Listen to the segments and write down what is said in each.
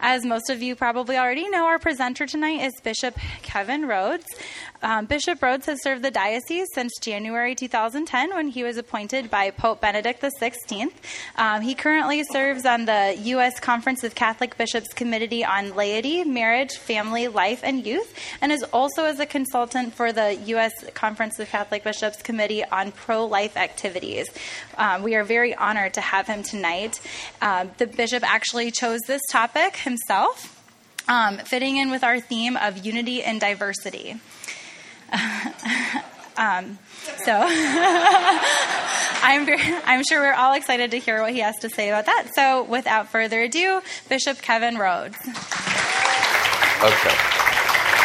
As most of you probably already know, our presenter tonight is Bishop Kevin Rhodes. Um, Bishop Rhodes has served the diocese since January 2010 when he was appointed by Pope Benedict XVI. Um, he currently serves on the U.S. Conference of Catholic Bishops Committee on Laity, Marriage, Family, Life, and Youth, and is also as a consultant for the U.S. Conference of Catholic Bishops Committee on Pro Life Activities. Um, we are very honored to have him tonight. Um, the bishop actually chose this topic himself. Um, fitting in with our theme of unity and diversity. um, so I'm, I'm sure we're all excited to hear what he has to say about that. So without further ado, Bishop Kevin Rhodes. Okay.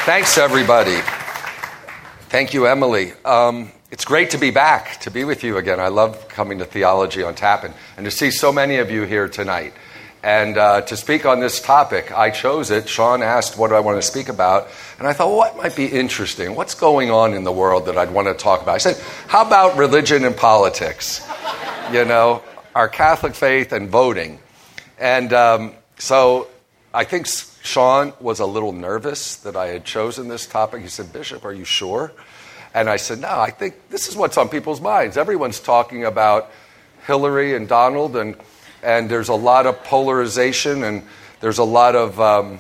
Thanks, everybody. Thank you, Emily. Um, it's great to be back, to be with you again. I love coming to Theology on Tap and, and to see so many of you here tonight. And uh, to speak on this topic, I chose it. Sean asked, What do I want to speak about? And I thought, well, What might be interesting? What's going on in the world that I'd want to talk about? I said, How about religion and politics? You know, our Catholic faith and voting. And um, so I think Sean was a little nervous that I had chosen this topic. He said, Bishop, are you sure? And I said, No, I think this is what's on people's minds. Everyone's talking about Hillary and Donald and and there's a lot of polarization, and there's a lot of, um,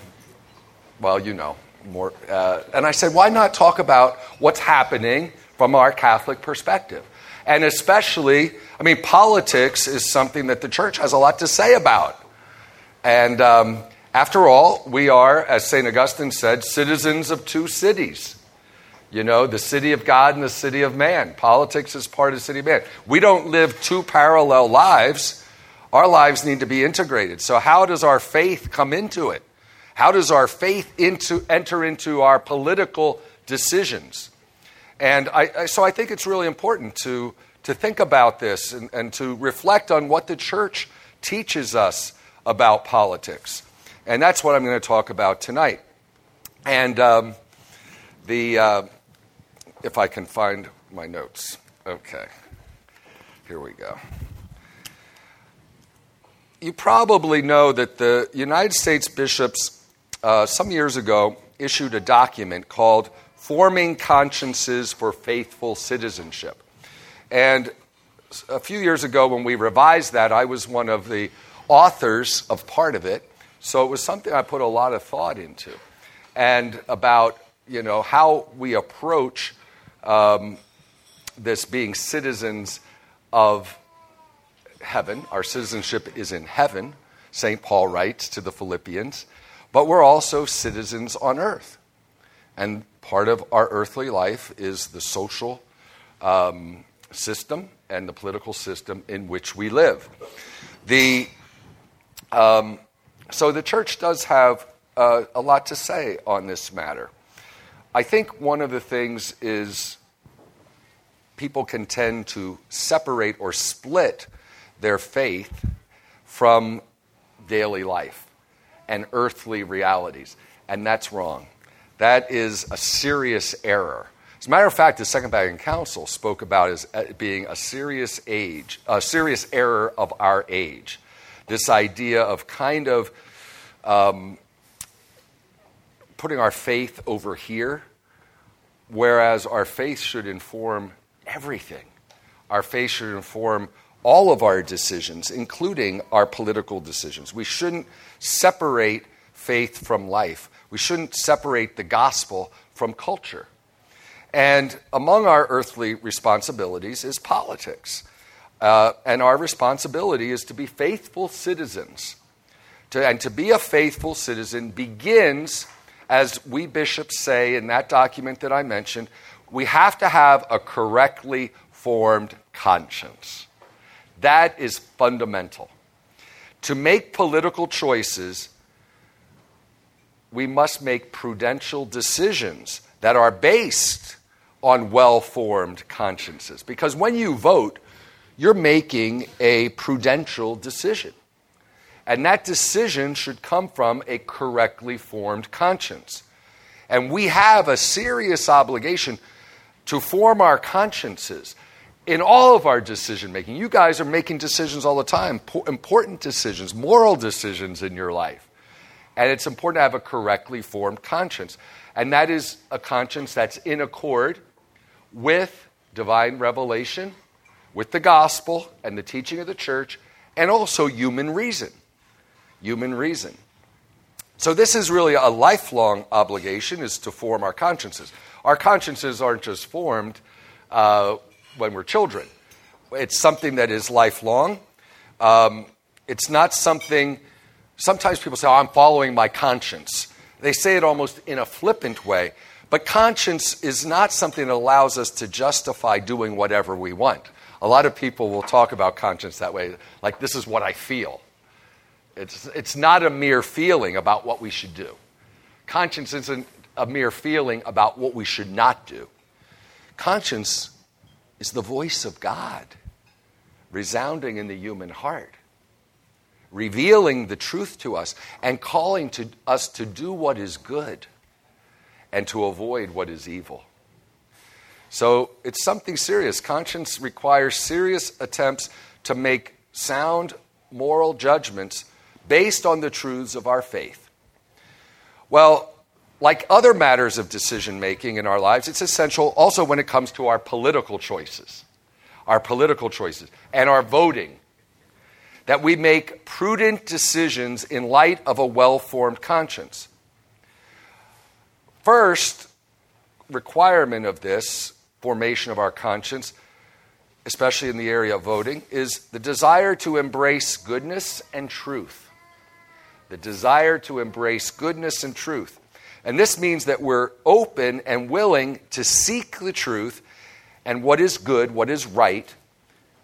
well, you know, more. Uh, and I said, why not talk about what's happening from our Catholic perspective? And especially, I mean, politics is something that the church has a lot to say about. And um, after all, we are, as St. Augustine said, citizens of two cities. You know, the city of God and the city of man. Politics is part of the city of man. We don't live two parallel lives our lives need to be integrated. So, how does our faith come into it? How does our faith into, enter into our political decisions? And I, I, so I think it's really important to, to think about this and, and to reflect on what the church teaches us about politics. And that's what I'm going to talk about tonight. And um, the, uh, if I can find my notes. Okay, here we go you probably know that the United States bishops, uh, some years ago, issued a document called Forming Consciences for Faithful Citizenship. And a few years ago, when we revised that, I was one of the authors of part of it. So it was something I put a lot of thought into. And about, you know, how we approach um, this being citizens of heaven. Our citizenship is in heaven, St. Paul writes to the Philippians, but we're also citizens on earth. And part of our earthly life is the social um, system and the political system in which we live. The, um, so the church does have uh, a lot to say on this matter. I think one of the things is people can tend to separate or split their faith from daily life and earthly realities. And that's wrong. That is a serious error. As a matter of fact, the Second Vatican Council spoke about as uh, being a serious age, a serious error of our age. This idea of kind of um, putting our faith over here, whereas our faith should inform everything. Our faith should inform all of our decisions, including our political decisions. We shouldn't separate faith from life. We shouldn't separate the gospel from culture. And among our earthly responsibilities is politics. Uh, and our responsibility is to be faithful citizens. To, and to be a faithful citizen begins, as we bishops say in that document that I mentioned, we have to have a correctly formed conscience. That is fundamental. To make political choices, we must make prudential decisions that are based on well formed consciences. Because when you vote, you're making a prudential decision. And that decision should come from a correctly formed conscience. And we have a serious obligation to form our consciences in all of our decision making. You guys are making decisions all the time, important decisions, moral decisions in your life. And it's important to have a correctly formed conscience. And that is a conscience that's in accord with divine revelation, with the gospel and the teaching of the church, and also human reason. Human reason. So this is really a lifelong obligation is to form our consciences. Our consciences aren't just formed uh, when we're children. It's something that is lifelong. Um, it's not something, sometimes people say, oh, I'm following my conscience. They say it almost in a flippant way. But conscience is not something that allows us to justify doing whatever we want. A lot of people will talk about conscience that way, like, this is what I feel. It's, it's not a mere feeling about what we should do. Conscience isn't a mere feeling about what we should not do. Conscience is the voice of God resounding in the human heart, revealing the truth to us and calling to us to do what is good and to avoid what is evil. So it's something serious. Conscience requires serious attempts to make sound moral judgments based on the truths of our faith. Well, like other matters of decision making in our lives, it's essential also when it comes to our political choices, our political choices, and our voting, that we make prudent decisions in light of a well formed conscience. First requirement of this formation of our conscience, especially in the area of voting, is the desire to embrace goodness and truth. The desire to embrace goodness and truth. And this means that we're open and willing to seek the truth and what is good, what is right.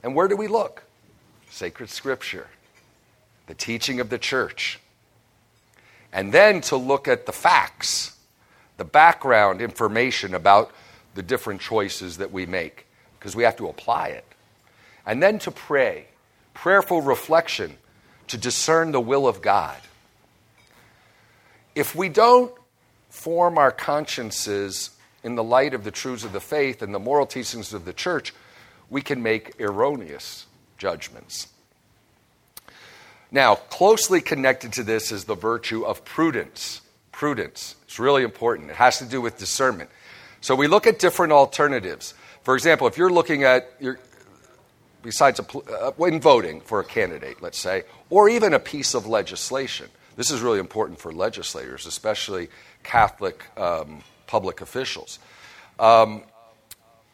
And where do we look? Sacred Scripture, the teaching of the church. And then to look at the facts, the background information about the different choices that we make, because we have to apply it. And then to pray, prayerful reflection to discern the will of God. If we don't form our consciences in the light of the truths of the faith and the moral teachings of the church, we can make erroneous judgments. Now, closely connected to this is the virtue of prudence. Prudence. It's really important. It has to do with discernment. So we look at different alternatives. For example, if you're looking at, your, besides a, uh, when voting for a candidate, let's say, or even a piece of legislation, this is really important for legislators, especially Catholic um, public officials. Um,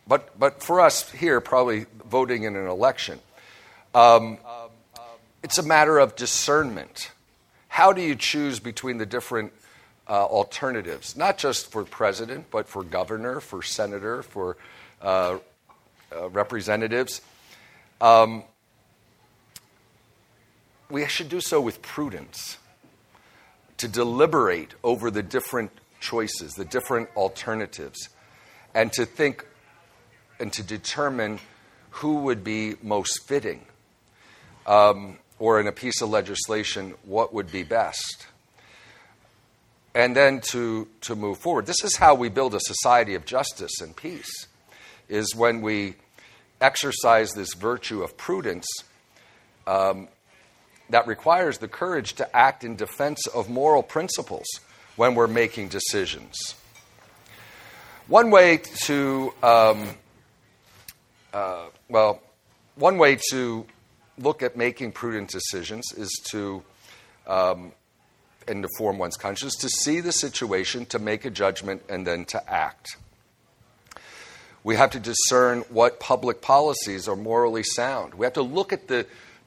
but, but for us here, probably voting in an election, um, it's a matter of discernment. How do you choose between the different uh, alternatives, not just for president, but for governor, for senator, for uh, uh, representatives? Um, we should do so with prudence to deliberate over the different choices, the different alternatives, and to think and to determine who would be most fitting, um, or in a piece of legislation, what would be best. And then to, to move forward. This is how we build a society of justice and peace, is when we exercise this virtue of prudence um, that requires the courage to act in defense of moral principles when we're making decisions. One way to, um, uh, well, one way to look at making prudent decisions is to, um, and to form one's conscience, to see the situation, to make a judgment, and then to act. We have to discern what public policies are morally sound. We have to look at the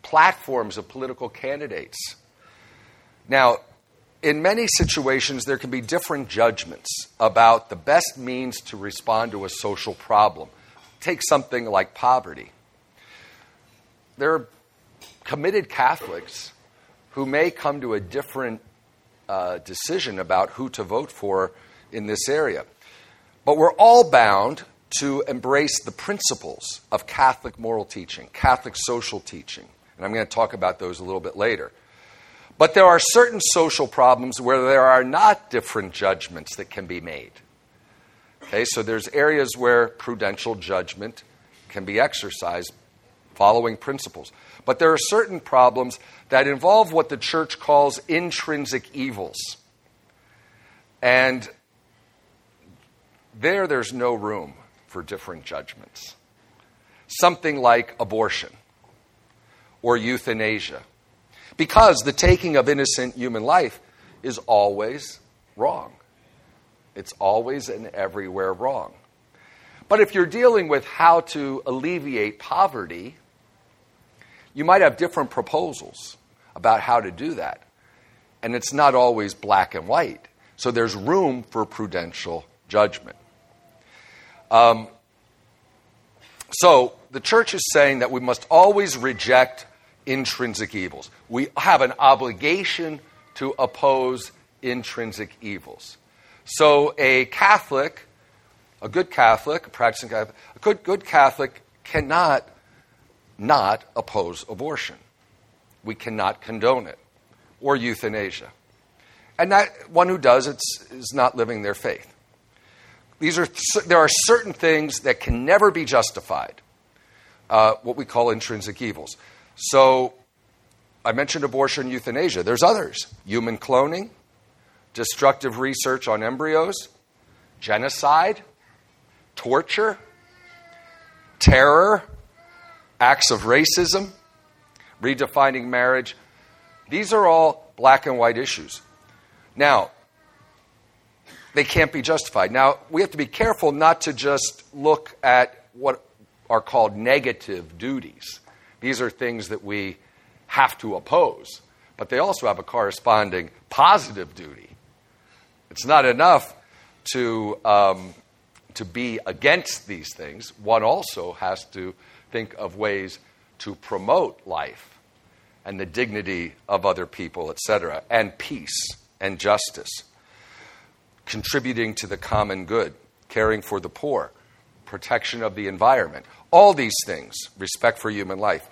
platforms of political candidates. Now, in many situations, there can be different judgments about the best means to respond to a social problem. Take something like poverty. There are committed Catholics who may come to a different uh, decision about who to vote for in this area. But we're all bound to embrace the principles of Catholic moral teaching, Catholic social teaching. And I'm going to talk about those a little bit later. But there are certain social problems where there are not different judgments that can be made. Okay, so there's areas where prudential judgment can be exercised following principles. But there are certain problems that involve what the church calls intrinsic evils. And there, there's no room for different judgments. Something like abortion or euthanasia. Because the taking of innocent human life is always wrong. It's always and everywhere wrong. But if you're dealing with how to alleviate poverty, you might have different proposals about how to do that. And it's not always black and white. So there's room for prudential judgment. Um, so the church is saying that we must always reject intrinsic evils. We have an obligation to oppose intrinsic evils. So a Catholic, a good Catholic, a practicing Catholic, a good, good Catholic cannot not oppose abortion. We cannot condone it or euthanasia. And that one who does it is not living their faith. These are, there are certain things that can never be justified, uh, what we call intrinsic evils. So I mentioned abortion, and euthanasia. There's others human cloning, destructive research on embryos, genocide, torture, terror, acts of racism, redefining marriage. These are all black and white issues. Now, they can't be justified. Now, we have to be careful not to just look at what are called negative duties. These are things that we have to oppose, but they also have a corresponding positive duty. It's not enough to, um, to be against these things, one also has to think of ways to promote life and the dignity of other people, etc., and peace and justice contributing to the common good, caring for the poor, protection of the environment, all these things, respect for human life.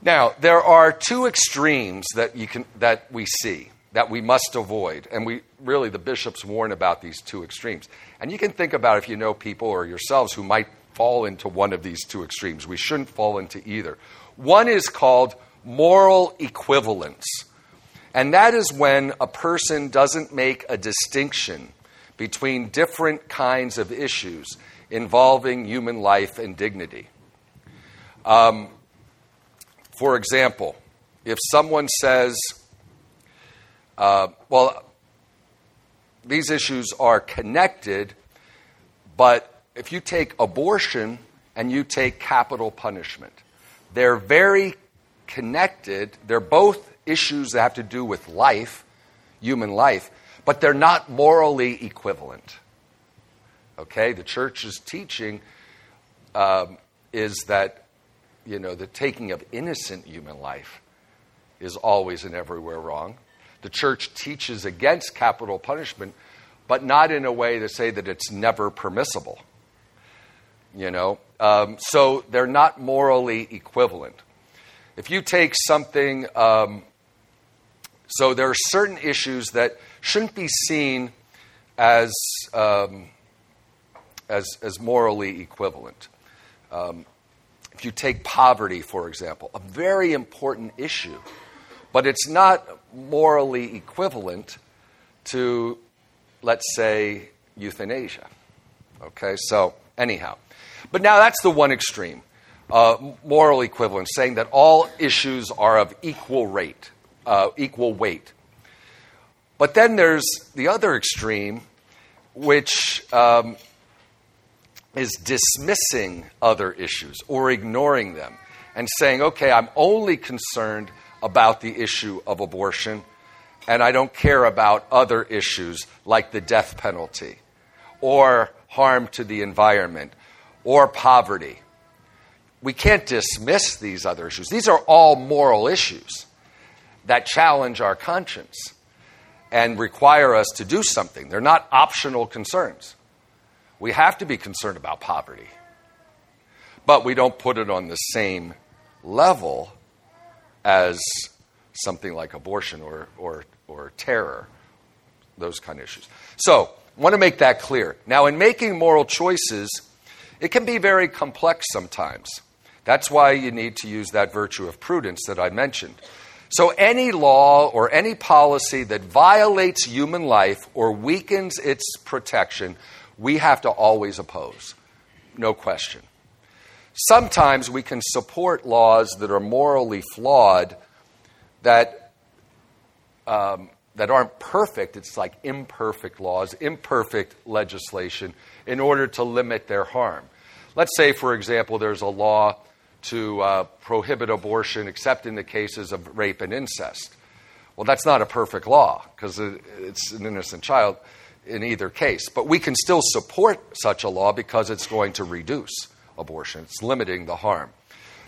Now, there are two extremes that, you can, that we see that we must avoid. And we really, the bishops warn about these two extremes. And you can think about if you know people or yourselves who might fall into one of these two extremes. We shouldn't fall into either. One is called moral equivalence. And that is when a person doesn't make a distinction between different kinds of issues involving human life and dignity. Um, for example, if someone says, uh, well, these issues are connected, but if you take abortion and you take capital punishment, they're very connected. They're both issues that have to do with life, human life, but they're not morally equivalent. Okay? The church's teaching um, is that, you know, the taking of innocent human life is always and everywhere wrong. The church teaches against capital punishment, but not in a way to say that it's never permissible. You know? Um, so they're not morally equivalent. If you take something um, so there are certain issues that shouldn't be seen as, um, as, as morally equivalent. Um, if you take poverty, for example, a very important issue, but it's not morally equivalent to, let's say, euthanasia. Okay, so anyhow. But now that's the one extreme uh, moral equivalence, saying that all issues are of equal rate uh, equal weight. But then there's the other extreme, which um, is dismissing other issues or ignoring them and saying, okay, I'm only concerned about the issue of abortion and I don't care about other issues like the death penalty or harm to the environment or poverty. We can't dismiss these other issues. These are all moral issues that challenge our conscience and require us to do something. They're not optional concerns. We have to be concerned about poverty, but we don't put it on the same level as something like abortion or, or, or terror, those kind of issues. So, want to make that clear. Now, in making moral choices, it can be very complex sometimes. That's why you need to use that virtue of prudence that I mentioned. So, any law or any policy that violates human life or weakens its protection, we have to always oppose. No question. Sometimes we can support laws that are morally flawed that, um, that aren't perfect. It's like imperfect laws, imperfect legislation in order to limit their harm. Let's say, for example, there's a law to uh, prohibit abortion except in the cases of rape and incest. Well, that's not a perfect law because it's an innocent child in either case. But we can still support such a law because it's going to reduce abortion, it's limiting the harm.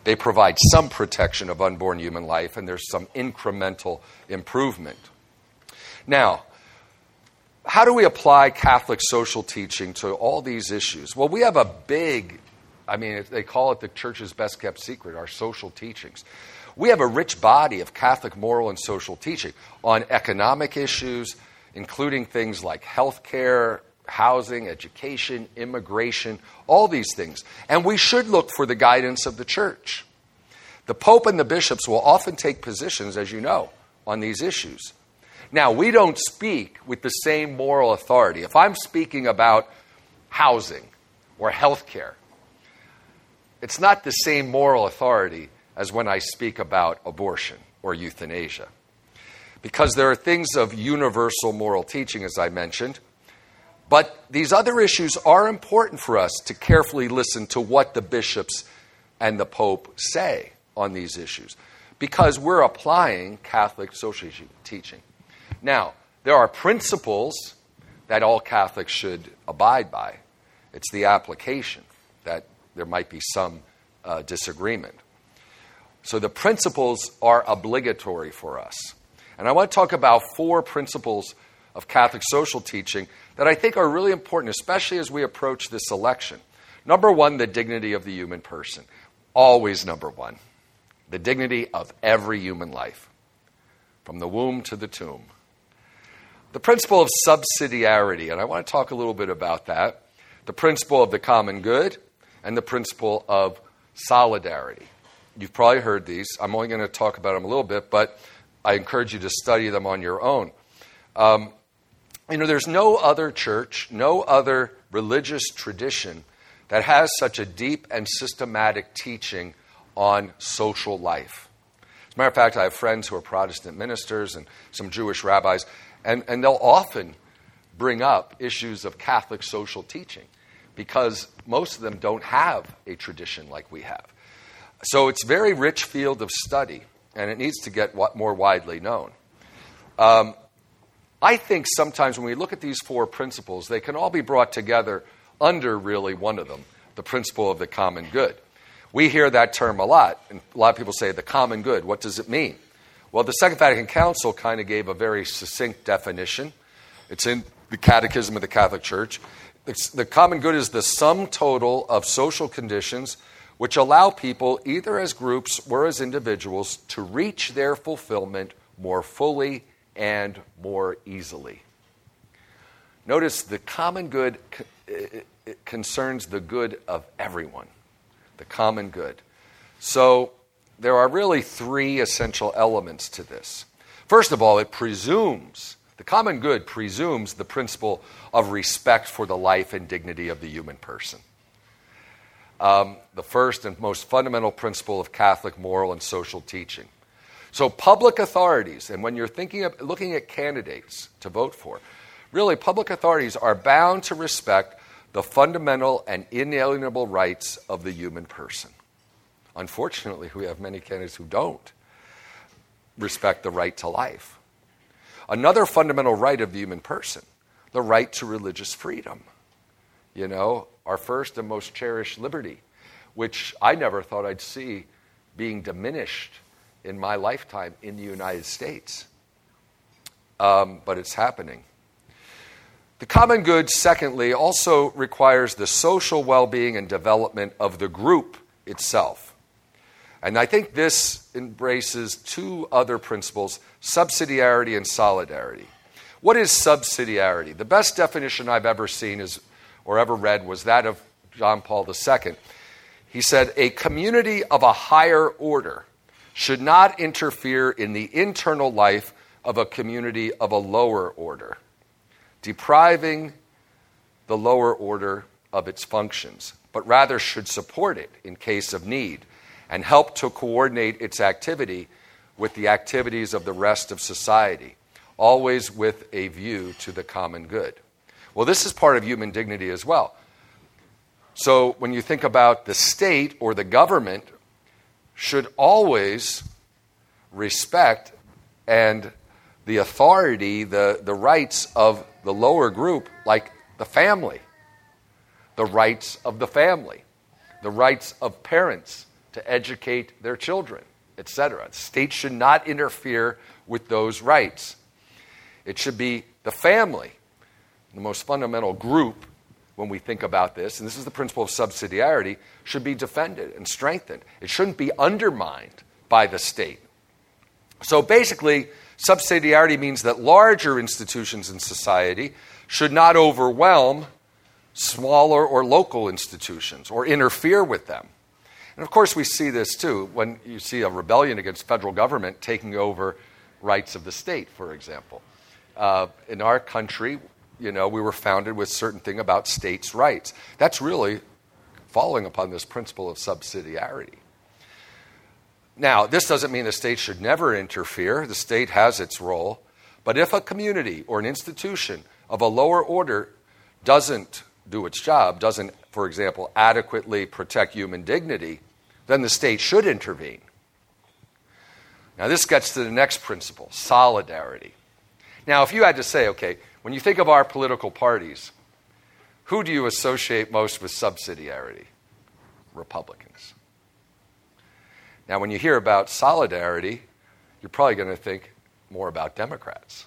They provide some protection of unborn human life, and there's some incremental improvement. Now, how do we apply Catholic social teaching to all these issues? Well, we have a big I mean, they call it the church's best kept secret, our social teachings. We have a rich body of Catholic moral and social teaching on economic issues, including things like health care, housing, education, immigration, all these things. And we should look for the guidance of the church. The Pope and the bishops will often take positions, as you know, on these issues. Now, we don't speak with the same moral authority. If I'm speaking about housing or health care, it's not the same moral authority as when I speak about abortion or euthanasia. Because there are things of universal moral teaching, as I mentioned, but these other issues are important for us to carefully listen to what the bishops and the Pope say on these issues, because we're applying Catholic social teaching. Now, there are principles that all Catholics should abide by. It's the application that there might be some uh, disagreement. So the principles are obligatory for us. And I want to talk about four principles of Catholic social teaching that I think are really important, especially as we approach this election. Number one, the dignity of the human person. Always number one. The dignity of every human life, from the womb to the tomb. The principle of subsidiarity, and I want to talk a little bit about that. The principle of the common good, and the principle of solidarity. You've probably heard these. I'm only going to talk about them a little bit, but I encourage you to study them on your own. Um, you know, there's no other church, no other religious tradition that has such a deep and systematic teaching on social life. As a matter of fact, I have friends who are Protestant ministers and some Jewish rabbis, and, and they'll often bring up issues of Catholic social teaching because most of them don't have a tradition like we have. So it's a very rich field of study, and it needs to get more widely known. Um, I think sometimes when we look at these four principles, they can all be brought together under really one of them the principle of the common good. We hear that term a lot, and a lot of people say the common good. What does it mean? Well, the Second Vatican Council kind of gave a very succinct definition. It's in the Catechism of the Catholic Church. The common good is the sum total of social conditions which allow people, either as groups or as individuals, to reach their fulfillment more fully and more easily. Notice the common good uh, uh, concerns the good of everyone, the common good. So there are really three essential elements to this. First of all, it presumes the common good presumes the principle of respect for the life and dignity of the human person. Um, the first and most fundamental principle of Catholic moral and social teaching. So, public authorities, and when you're thinking of looking at candidates to vote for, really, public authorities are bound to respect the fundamental and inalienable rights of the human person. Unfortunately, we have many candidates who don't respect the right to life. Another fundamental right of the human person, the right to religious freedom. You know, our first and most cherished liberty, which I never thought I'd see being diminished in my lifetime in the United States. Um, but it's happening. The common good, secondly, also requires the social well being and development of the group itself. And I think this embraces two other principles subsidiarity and solidarity. What is subsidiarity? The best definition I've ever seen is, or ever read was that of John Paul II. He said, A community of a higher order should not interfere in the internal life of a community of a lower order, depriving the lower order of its functions, but rather should support it in case of need and help to coordinate its activity with the activities of the rest of society, always with a view to the common good. Well, this is part of human dignity as well. So when you think about the state or the government, should always respect and the authority, the, the rights of the lower group, like the family, the rights of the family, the rights of parents to educate their children, etc. The state should not interfere with those rights. It should be the family, the most fundamental group when we think about this, and this is the principle of subsidiarity, should be defended and strengthened. It shouldn't be undermined by the state. So basically, subsidiarity means that larger institutions in society should not overwhelm smaller or local institutions or interfere with them. And of course, we see this too when you see a rebellion against federal government taking over rights of the state, for example. Uh, in our country, you know, we were founded with certain thing about states' rights. That's really following upon this principle of subsidiarity. Now, this doesn't mean the state should never interfere. The state has its role. But if a community or an institution of a lower order doesn't do its job, doesn't, for example, adequately protect human dignity, then the state should intervene. Now, this gets to the next principle solidarity. Now, if you had to say, okay, when you think of our political parties, who do you associate most with subsidiarity? Republicans. Now, when you hear about solidarity, you're probably going to think more about Democrats.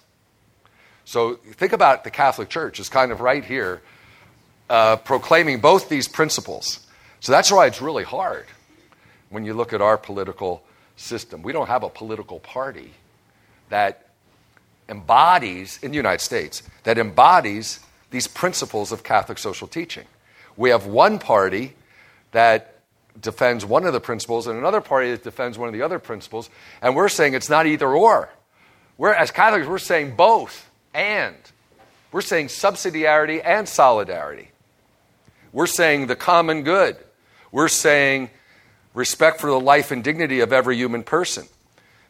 So think about the Catholic Church as kind of right here, uh, proclaiming both these principles. So that's why it's really hard when you look at our political system. We don't have a political party that embodies, in the United States, that embodies these principles of Catholic social teaching. We have one party that defends one of the principles and another party that defends one of the other principles, and we're saying it's not either or. We're, as Catholics, we're saying both and. We're saying subsidiarity and solidarity. We're saying the common good. We're saying respect for the life and dignity of every human person.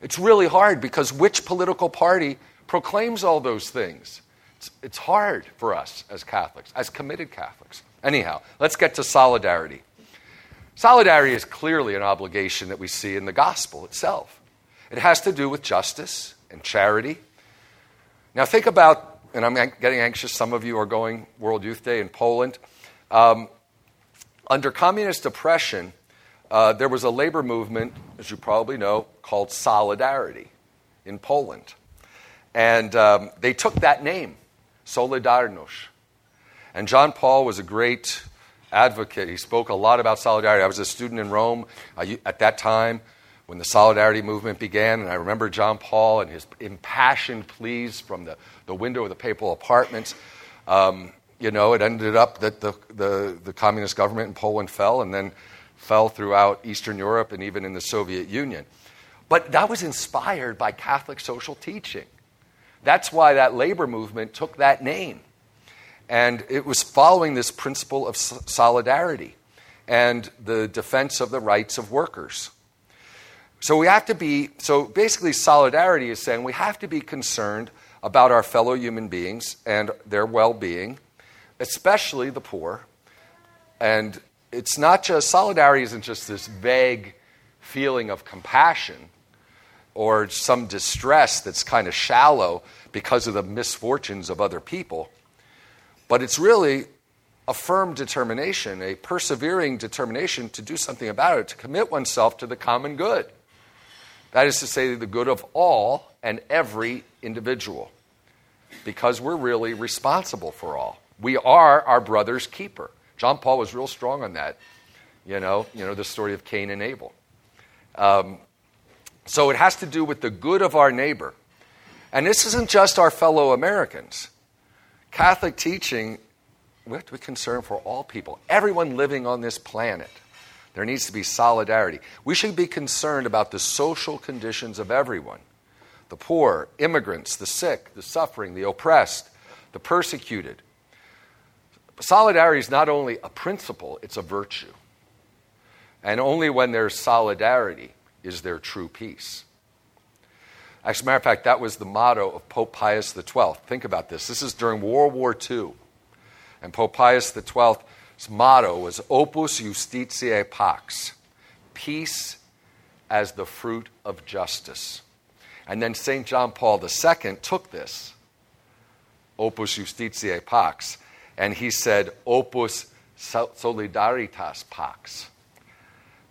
It's really hard because which political party proclaims all those things. It's, it's hard for us as Catholics, as committed Catholics. Anyhow, let's get to solidarity. Solidarity is clearly an obligation that we see in the gospel itself. It has to do with justice and charity. Now, think about, and I'm getting anxious, some of you are going World Youth Day in Poland. Um, under communist oppression, uh, there was a labor movement, as you probably know, called Solidarity in Poland. And um, they took that name, Solidarność. And John Paul was a great advocate. He spoke a lot about solidarity. I was a student in Rome uh, at that time when the solidarity movement began, and I remember John Paul and his impassioned pleas from the, the window of the papal apartments. Um, you know, it ended up that the, the, the communist government in Poland fell and then fell throughout Eastern Europe and even in the Soviet Union. But that was inspired by Catholic social teaching. That's why that labor movement took that name. And it was following this principle of solidarity and the defense of the rights of workers. So we have to be, so basically, solidarity is saying we have to be concerned about our fellow human beings and their well being, especially the poor. And it's not just, solidarity isn't just this vague feeling of compassion or some distress that's kind of shallow because of the misfortunes of other people. But it's really a firm determination, a persevering determination to do something about it, to commit oneself to the common good. That is to say, the good of all and every individual, because we're really responsible for all. We are our brother's keeper. John Paul was real strong on that. You know, you know the story of Cain and Abel. Um, so it has to do with the good of our neighbor. And this isn't just our fellow Americans. Catholic teaching, we have to be concerned for all people, everyone living on this planet. There needs to be solidarity. We should be concerned about the social conditions of everyone the poor, immigrants, the sick, the suffering, the oppressed, the persecuted. Solidarity is not only a principle, it's a virtue. And only when there's solidarity is there true peace. As a matter of fact, that was the motto of Pope Pius XII. Think about this. This is during World War II. And Pope Pius XII's motto was Opus Justitiae Pax, peace as the fruit of justice. And then St. John Paul II took this, Opus Justitiae Pax, and he said, Opus Solidaritatis Pax,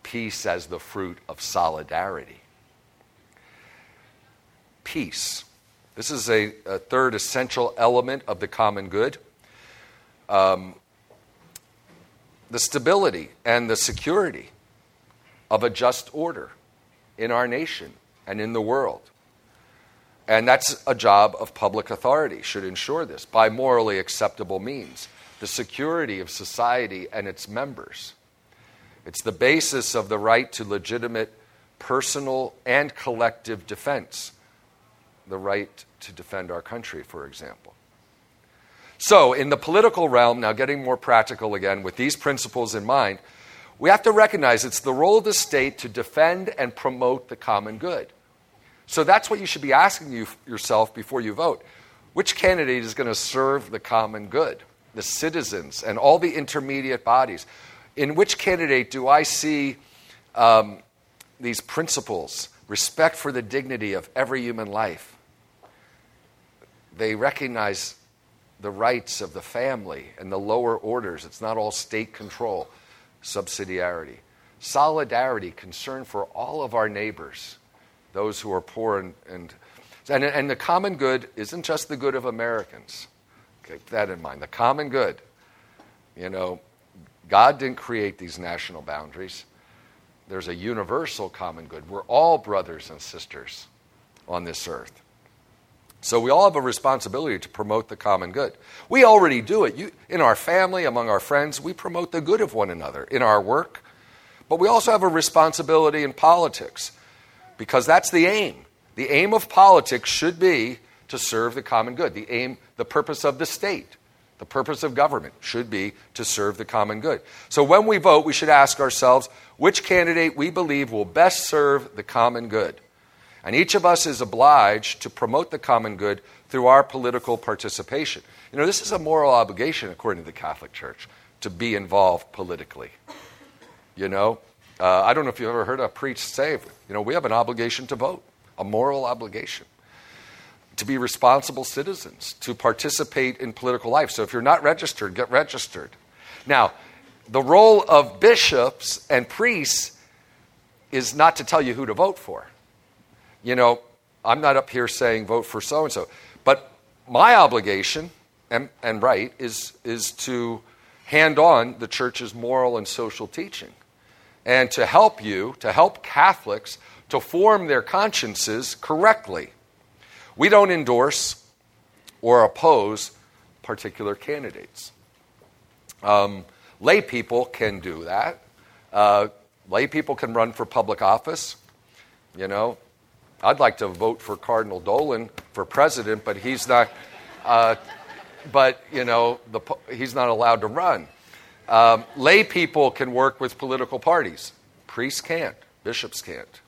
peace as the fruit of solidarity. Peace. This is a, a third essential element of the common good. Um, the stability and the security of a just order in our nation and in the world. And that's a job of public authority, should ensure this by morally acceptable means. The security of society and its members. It's the basis of the right to legitimate personal and collective defense. The right to defend our country, for example. So, in the political realm, now getting more practical again, with these principles in mind, we have to recognize it's the role of the state to defend and promote the common good. So that's what you should be asking you, yourself before you vote. Which candidate is going to serve the common good, the citizens, and all the intermediate bodies? In which candidate do I see um, these principles, respect for the dignity of every human life? They recognize the rights of the family and the lower orders. It's not all state control, subsidiarity. Solidarity, concern for all of our neighbors those who are poor and, and, and, and the common good isn't just the good of Americans. Keep that in mind. The common good, you know, God didn't create these national boundaries. There's a universal common good. We're all brothers and sisters on this earth. So we all have a responsibility to promote the common good. We already do it. You, in our family, among our friends, we promote the good of one another in our work. But we also have a responsibility in politics because that's the aim. The aim of politics should be to serve the common good. The aim, the purpose of the state, the purpose of government should be to serve the common good. So when we vote, we should ask ourselves which candidate we believe will best serve the common good. And each of us is obliged to promote the common good through our political participation. You know, this is a moral obligation, according to the Catholic Church, to be involved politically. You know, uh, I don't know if you've ever heard a priest say, you know, we have an obligation to vote, a moral obligation to be responsible citizens, to participate in political life. So if you're not registered, get registered. Now, the role of bishops and priests is not to tell you who to vote for. You know, I'm not up here saying vote for so and so, but my obligation and, and right is, is to hand on the church's moral and social teaching and to help you, to help Catholics to form their consciences correctly. We don't endorse or oppose particular candidates. Um, lay people can do that. Uh, lay people can run for public office. You know, I'd like to vote for Cardinal Dolan for president, but he's not. Uh, but you know, the, he's not allowed to run. Um, lay people can work with political parties. Priests can't. Bishops can't.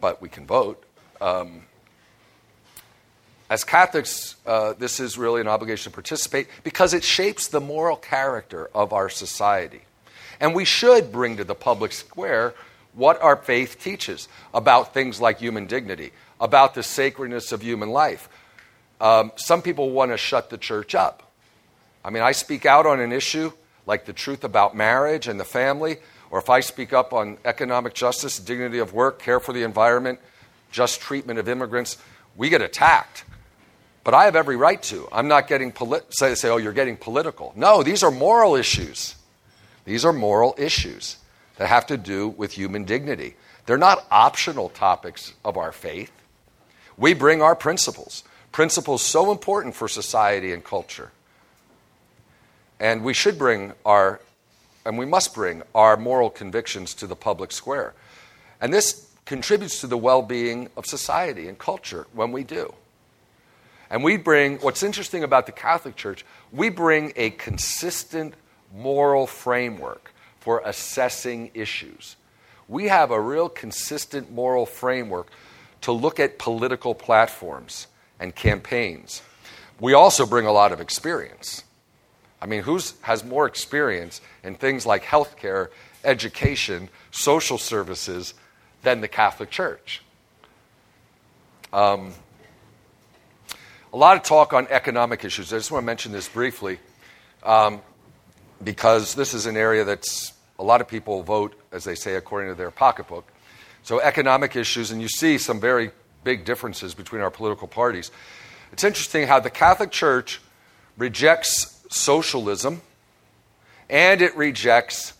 But we can vote. Um, as Catholics, uh, this is really an obligation to participate because it shapes the moral character of our society. And we should bring to the public square what our faith teaches about things like human dignity, about the sacredness of human life. Um, some people want to shut the church up. I mean, I speak out on an issue like the truth about marriage and the family, or if I speak up on economic justice, dignity of work, care for the environment, just treatment of immigrants, we get attacked. But I have every right to. I'm not getting polit- say, say, oh, you're getting political. No, these are moral issues. These are moral issues that have to do with human dignity. They're not optional topics of our faith. We bring our principles, principles so important for society and culture. And we should bring our and we must bring our moral convictions to the public square. And this contributes to the well being of society and culture when we do. And we bring, what's interesting about the Catholic Church, we bring a consistent moral framework for assessing issues. We have a real consistent moral framework to look at political platforms and campaigns. We also bring a lot of experience. I mean, who has more experience in things like healthcare, education, social services than the Catholic Church? Um, a lot of talk on economic issues. I just want to mention this briefly um, because this is an area that's a lot of people vote, as they say, according to their pocketbook. So, economic issues, and you see some very big differences between our political parties. It's interesting how the Catholic Church rejects socialism and it rejects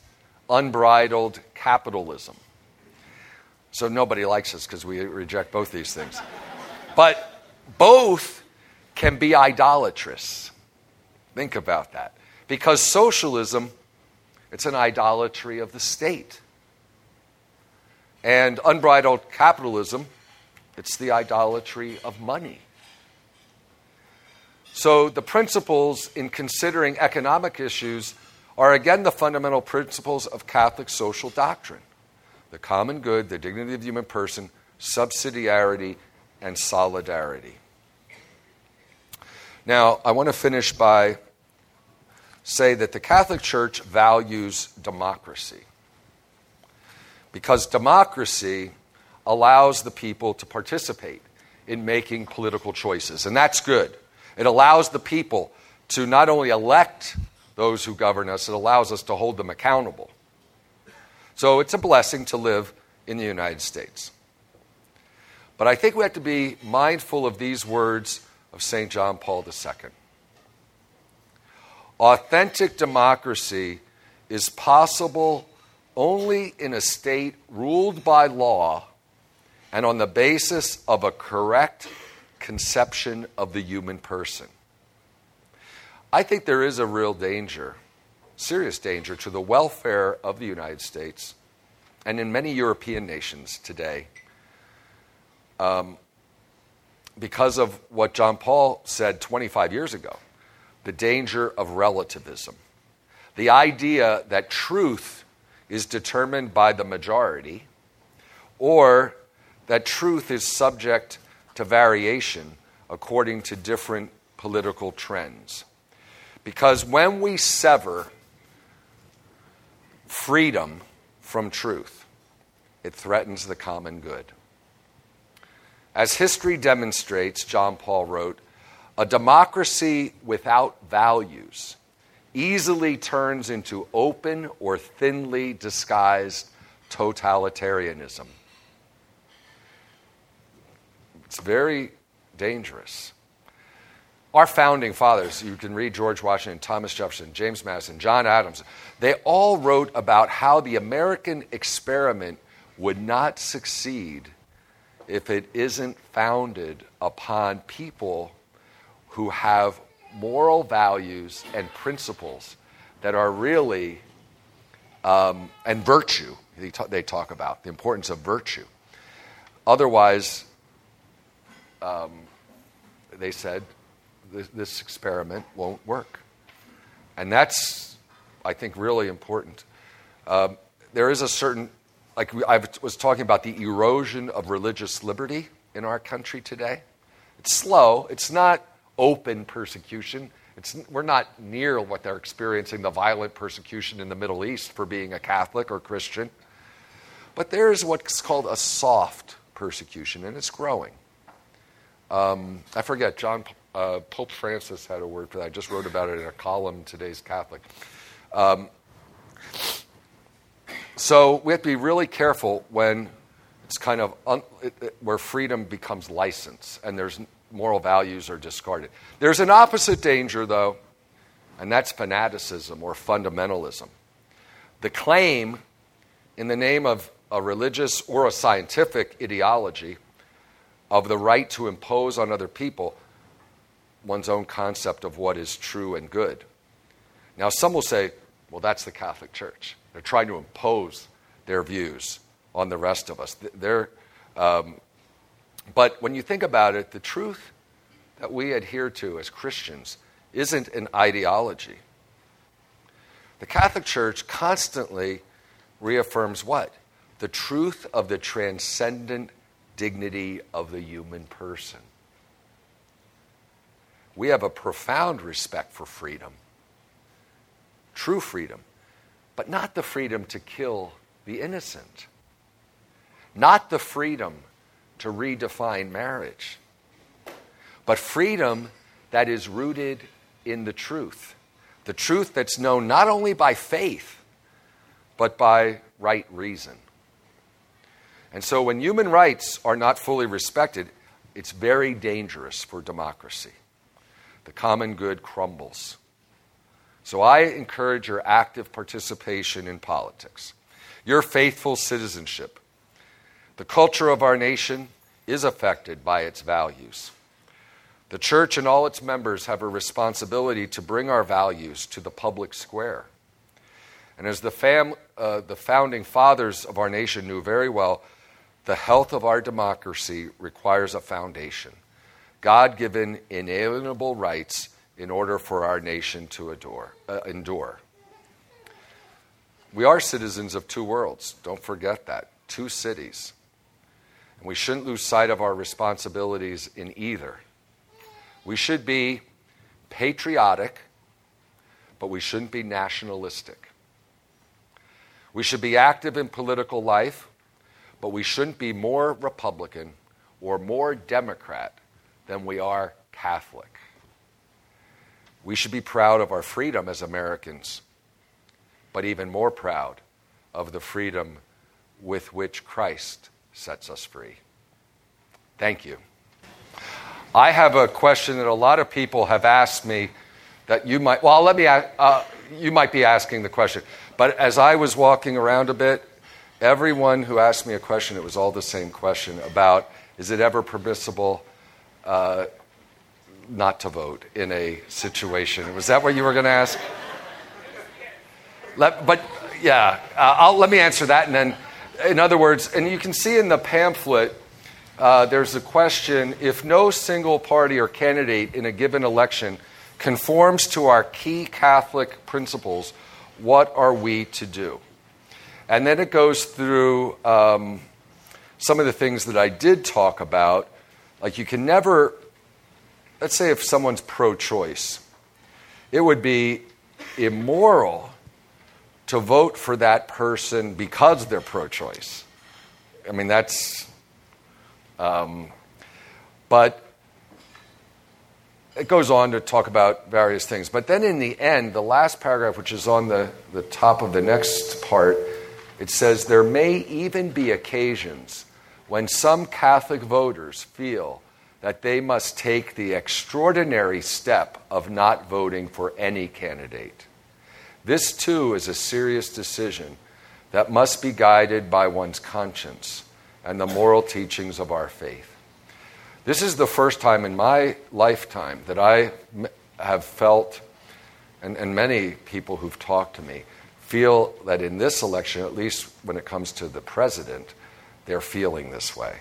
unbridled capitalism. So nobody likes us because we reject both these things. But both can be idolatrous. Think about that. Because socialism, it's an idolatry of the state. And unbridled capitalism, it's the idolatry of money. So, the principles in considering economic issues are again the fundamental principles of Catholic social doctrine the common good, the dignity of the human person, subsidiarity, and solidarity. Now, I want to finish by say that the Catholic Church values democracy because democracy allows the people to participate in making political choices, and that's good. It allows the people to not only elect those who govern us, it allows us to hold them accountable. So it's a blessing to live in the United States. But I think we have to be mindful of these words of St. John Paul II. Authentic democracy is possible only in a state ruled by law and on the basis of a correct conception of the human person. I think there is a real danger, serious danger, to the welfare of the United States and in many European nations today um, because of what John Paul said 25 years ago the danger of relativism. The idea that truth is determined by the majority, or that truth is subject to variation according to different political trends. Because when we sever freedom from truth, it threatens the common good. As history demonstrates, John Paul wrote, a democracy without values easily turns into open or thinly disguised totalitarianism. It's very dangerous. Our founding fathers, you can read George Washington, Thomas Jefferson, James Madison, John Adams, they all wrote about how the American experiment would not succeed if it isn't founded upon people who have moral values and principles that are really, um, and virtue, they talk, they talk, about the importance of virtue. Otherwise, um, they said, this, this experiment won't work. And that's, I think, really important. Um, there is a certain, like I was talking about the erosion of religious liberty in our country today. It's slow, it's not open persecution. It's, we're not near what they're experiencing the violent persecution in the Middle East for being a Catholic or Christian. But there is what's called a soft persecution, and it's growing. Um, I forget, John uh, Pope Francis had a word for that. I just wrote about it in a column today's Catholic. Um, so we have to be really careful when it's kind of un- it, it, where freedom becomes license and there's moral values are discarded. There's an opposite danger, though, and that's fanaticism or fundamentalism. The claim, in the name of a religious or a scientific ideology, of the right to impose on other people one's own concept of what is true and good. Now, some will say, Well, that's the Catholic Church. They're trying to impose their views on the rest of us. They're, um, but when you think about it, the truth that we adhere to as Christians isn't an ideology. The Catholic Church constantly reaffirms what? The truth of the transcendent dignity of the human person. We have a profound respect for freedom, true freedom, but not the freedom to kill the innocent, not the freedom to redefine marriage, but freedom that is rooted in the truth. The truth that's known not only by faith, but by right reason. And so when human rights are not fully respected, it's very dangerous for democracy. The common good crumbles. So I encourage your active participation in politics, your faithful citizenship. The culture of our nation is affected by its values. The church and all its members have a responsibility to bring our values to the public square. And as the, fam, uh, the founding fathers of our nation knew very well, the health of our democracy requires a foundation God given inalienable rights in order for our nation to adore, uh, endure. We are citizens of two worlds. Don't forget that. Two cities. And we shouldn't lose sight of our responsibilities in either. We should be patriotic, but we shouldn't be nationalistic. We should be active in political life, but we shouldn't be more Republican or more Democrat than we are Catholic. We should be proud of our freedom as Americans, but even more proud of the freedom with which Christ sets us free. Thank you. I have a question that a lot of people have asked me that you might, well, let me, uh, you might be asking the question. But as I was walking around a bit, everyone who asked me a question, it was all the same question about is it ever permissible uh, not to vote in a situation? Was that what you were going to ask? Let, but yeah, uh, let me answer that. And then, in other words, and you can see in the pamphlet, uh, there's a question if no single party or candidate in a given election conforms to our key Catholic principles, what are we to do? And then it goes through um, some of the things that I did talk about. Like, you can never, let's say, if someone's pro choice, it would be immoral to vote for that person because they're pro choice. I mean, that's. Um, but it goes on to talk about various things. But then in the end, the last paragraph, which is on the, the top of the next part, it says, There may even be occasions when some Catholic voters feel that they must take the extraordinary step of not voting for any candidate. This, too, is a serious decision that must be guided by one's conscience and the moral teachings of our faith. This is the first time in my lifetime that I have felt, and, and many people who've talked to me feel that in this election, at least when it comes to the president, they're feeling this way.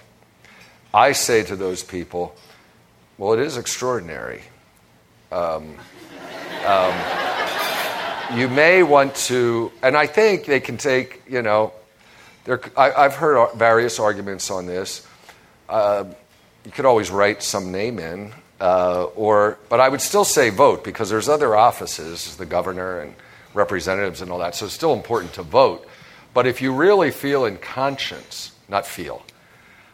I say to those people, well, it is extraordinary. Um, um, you may want to, and I think they can take, you know, I, have heard various arguments on this. Uh, you could always write some name in, uh, or but I would still say vote because there's other offices, the governor and representatives and all that. So it's still important to vote. But if you really feel in conscience, not feel,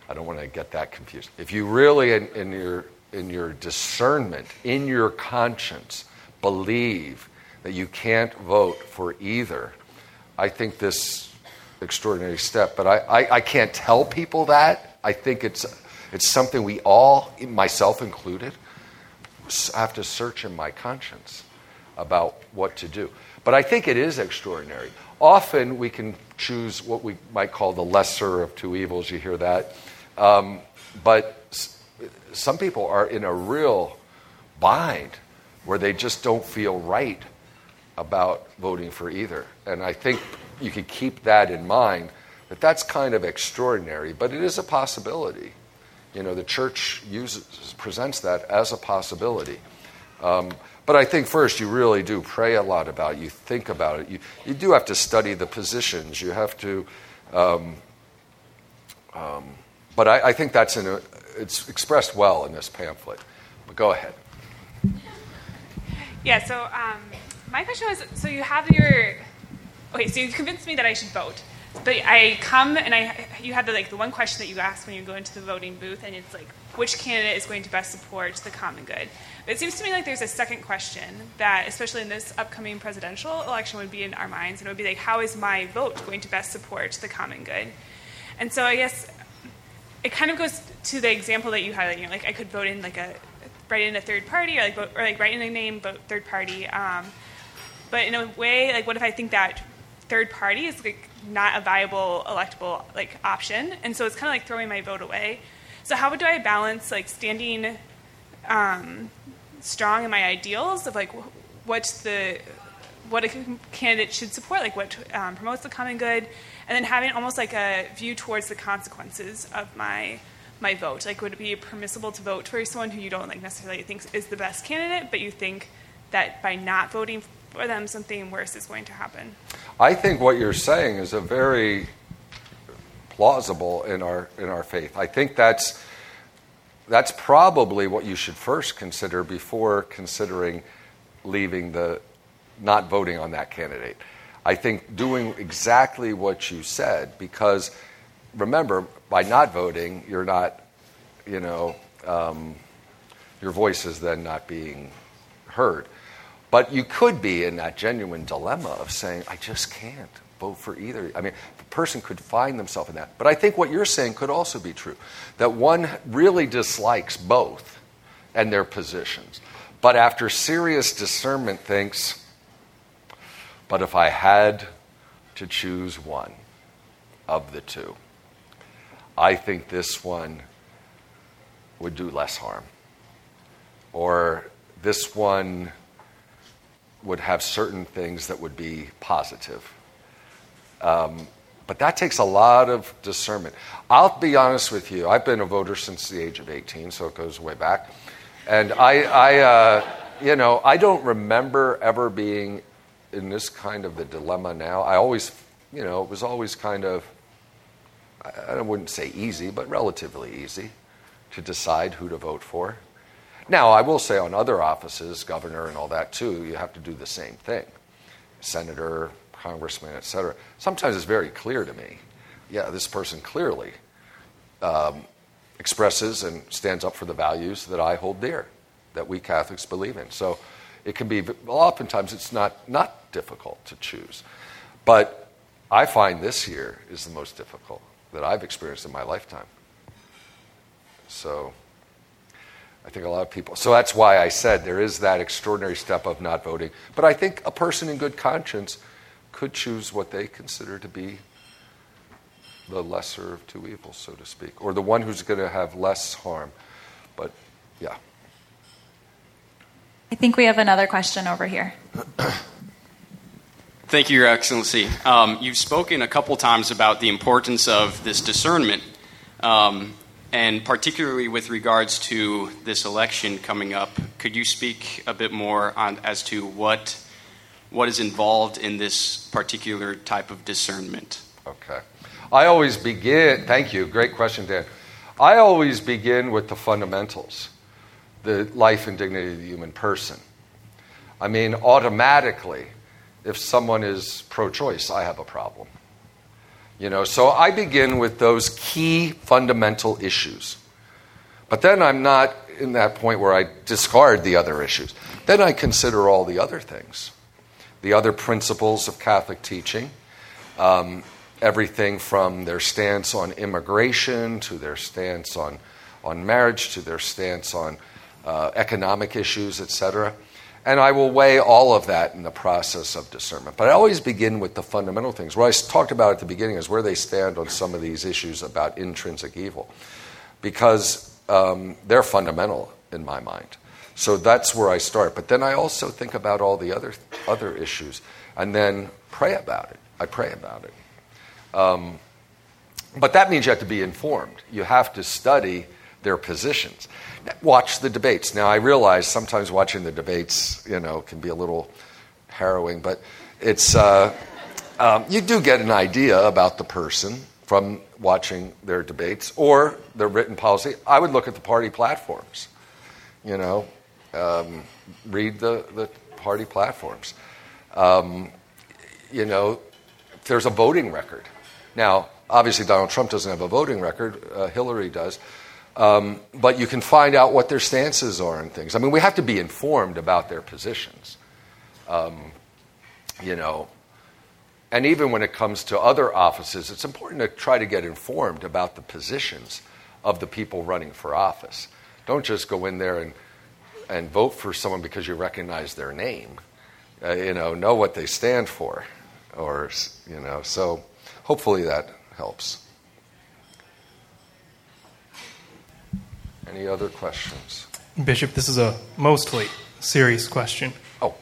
I don't want to get that confused. If you really, in, in your in your discernment, in your conscience, believe that you can't vote for either, I think this extraordinary step. But I, I, I can't tell people that. I think it's it's something we all, myself included, have to search in my conscience about what to do. But I think it is extraordinary. Often we can choose what we might call the lesser of two evils. You hear that. Um, but some people are in a real bind where they just don't feel right about voting for either. And I think you could keep that in mind that that's kind of extraordinary, but it is a possibility. You know, the church uses, presents that as a possibility. Um, but I think first you really do pray a lot about it. You think about it. You, you do have to study the positions. You have to. Um, um, but I, I, think that's a, it's expressed well in this pamphlet. But go ahead. Yeah. So um, my question was: so you have your okay. So you convinced me that I should vote. But I come and I, you have the like the one question that you ask when you go into the voting booth, and it's like, which candidate is going to best support the common good? But it seems to me like there's a second question that, especially in this upcoming presidential election, would be in our minds, and it would be like, how is my vote going to best support the common good? And so I guess it kind of goes to the example that you had. You know, like I could vote in like a write in a third party, or like vote, or like write in a name, vote third party. Um, but in a way, like what if I think that third party is like not a viable electable like option, and so it's kind of like throwing my vote away. So how do I balance like standing um, strong in my ideals of like what the what a candidate should support, like what um, promotes the common good, and then having almost like a view towards the consequences of my my vote. Like, would it be permissible to vote for someone who you don't like necessarily think is the best candidate, but you think that by not voting for them, something worse is going to happen? I think what you're saying is a very plausible in our in our faith. I think that's that's probably what you should first consider before considering leaving the not voting on that candidate. I think doing exactly what you said because remember by not voting you're not you know um, your voice is then not being heard but you could be in that genuine dilemma of saying, I just can't vote for either. I mean, the person could find themselves in that. But I think what you're saying could also be true that one really dislikes both and their positions. But after serious discernment, thinks, but if I had to choose one of the two, I think this one would do less harm. Or this one would have certain things that would be positive. Um, but that takes a lot of discernment. I'll be honest with you. I've been a voter since the age of 18, so it goes way back. And I, I uh, you know, I don't remember ever being in this kind of the dilemma now. I always, you know, it was always kind of, I wouldn't say easy, but relatively easy to decide who to vote for. Now, I will say on other offices, governor and all that too, you have to do the same thing. Senator, congressman, et cetera. Sometimes it's very clear to me. Yeah, this person clearly um, expresses and stands up for the values that I hold dear, that we Catholics believe in. So it can be, well, oftentimes it's not, not difficult to choose. But I find this year is the most difficult that I've experienced in my lifetime. So. I think a lot of people. So that's why I said there is that extraordinary step of not voting. But I think a person in good conscience could choose what they consider to be the lesser of two evils, so to speak, or the one who's going to have less harm. But yeah. I think we have another question over here. Thank you, Your Excellency. Um, you've spoken a couple times about the importance of this discernment. Um, and particularly with regards to this election coming up, could you speak a bit more on as to what what is involved in this particular type of discernment? Okay. I always begin, thank you, great question, Dan. I always begin with the fundamentals, the life and dignity of the human person. I mean, automatically, if someone is pro choice, I have a problem. You know, so I begin with those key fundamental issues. But then I'm not in that point where I discard the other issues. Then I consider all the other things, the other principles of Catholic teaching, um, everything from their stance on immigration to their stance on, on marriage to their stance on uh, economic issues, etc. And I will weigh all of that in the process of discernment. But I always begin with the fundamental things. What I talked about at the beginning is where they stand on some of these issues about intrinsic evil, because um, they're fundamental in my mind. So that's where I start. But then I also think about all the other, other issues and then pray about it. I pray about it. Um, but that means you have to be informed. You have to study their positions. Watch the debates. Now, I realize sometimes watching the debates, you know, can be a little harrowing, but it's, uh, um, you do get an idea about the person from watching their debates or their written policy. I would look at the party platforms, you know, um, read the, the party platforms. Um, you know, there's a voting record. Now, obviously, Donald Trump doesn't have a voting record, uh, Hillary does. Um, but you can find out what their stances are and things. I mean, we have to be informed about their positions. Um, you know, and even when it comes to other offices, it's important to try to get informed about the positions of the people running for office. Don't just go in there and, and vote for someone because you recognize their name. Uh, you know, know what they stand for. Or, you know, so hopefully that helps. Any other questions? Bishop, this is a mostly serious question. Oh.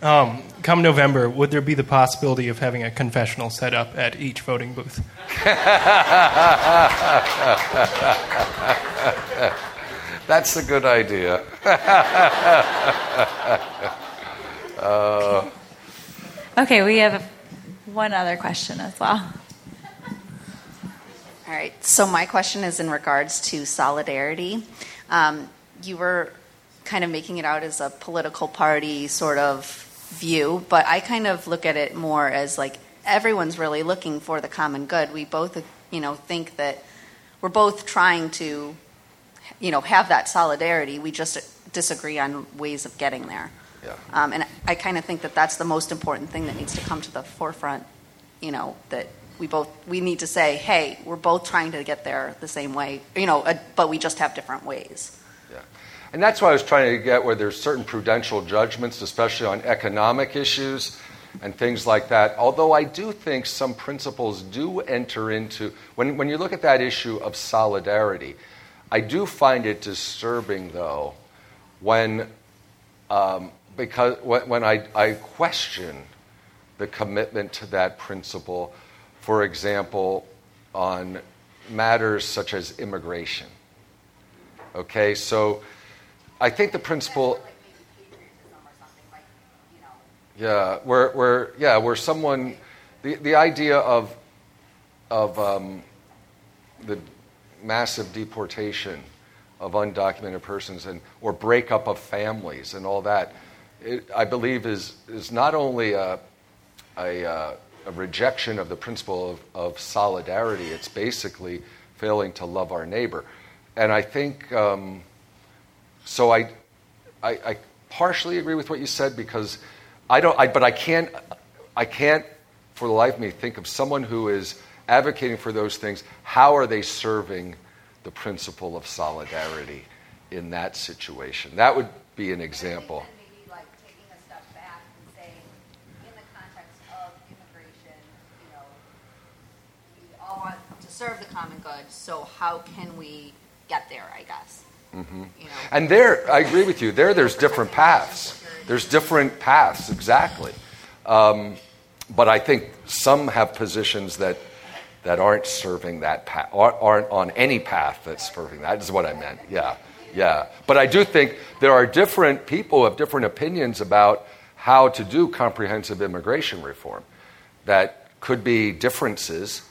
Um, come November, would there be the possibility of having a confessional set up at each voting booth? That's a good idea. uh, okay, we have one other question as well. All right. So my question is in regards to solidarity. Um, you were kind of making it out as a political party sort of view, but I kind of look at it more as like everyone's really looking for the common good. We both, you know, think that we're both trying to, you know, have that solidarity. We just disagree on ways of getting there. Yeah. Um, and I kind of think that that's the most important thing that needs to come to the forefront. You know that we both we need to say, hey, we're both trying to get there the same way, you know, uh, but we just have different ways. Yeah, and that's what I was trying to get. Where there's certain prudential judgments, especially on economic issues and things like that. Although I do think some principles do enter into when when you look at that issue of solidarity. I do find it disturbing, though, when um, because when I, I question the commitment to that principle for example, on matters such as immigration. Okay, so I think the principle. Yeah, where, where, yeah, where someone, the, the idea of, of um, the massive deportation of undocumented persons and, or breakup of families and all that, it, I believe is, is not only a, a, uh, a rejection of the principle of, of, solidarity. It's basically failing to love our neighbor. And I think, um, so I, I, I, partially agree with what you said because I don't, I, but I can't, I can't for the life of me think of someone who is advocating for those things. How are they serving the principle of solidarity in that situation? That would be an example. Serve the common good. So how can we get there? I guess. Mm-hmm. You know? And there, I agree with you. There, there's different paths. There's different paths, exactly. Um, but I think some have positions that that aren't serving that path, aren't on any path that's serving that. Is what I meant. Yeah, yeah. But I do think there are different people who have different opinions about how to do comprehensive immigration reform. That could be differences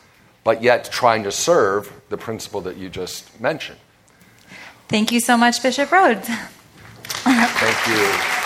but yet trying to serve the principle that you just mentioned. Thank you so much, Bishop Rhoades. Thank you.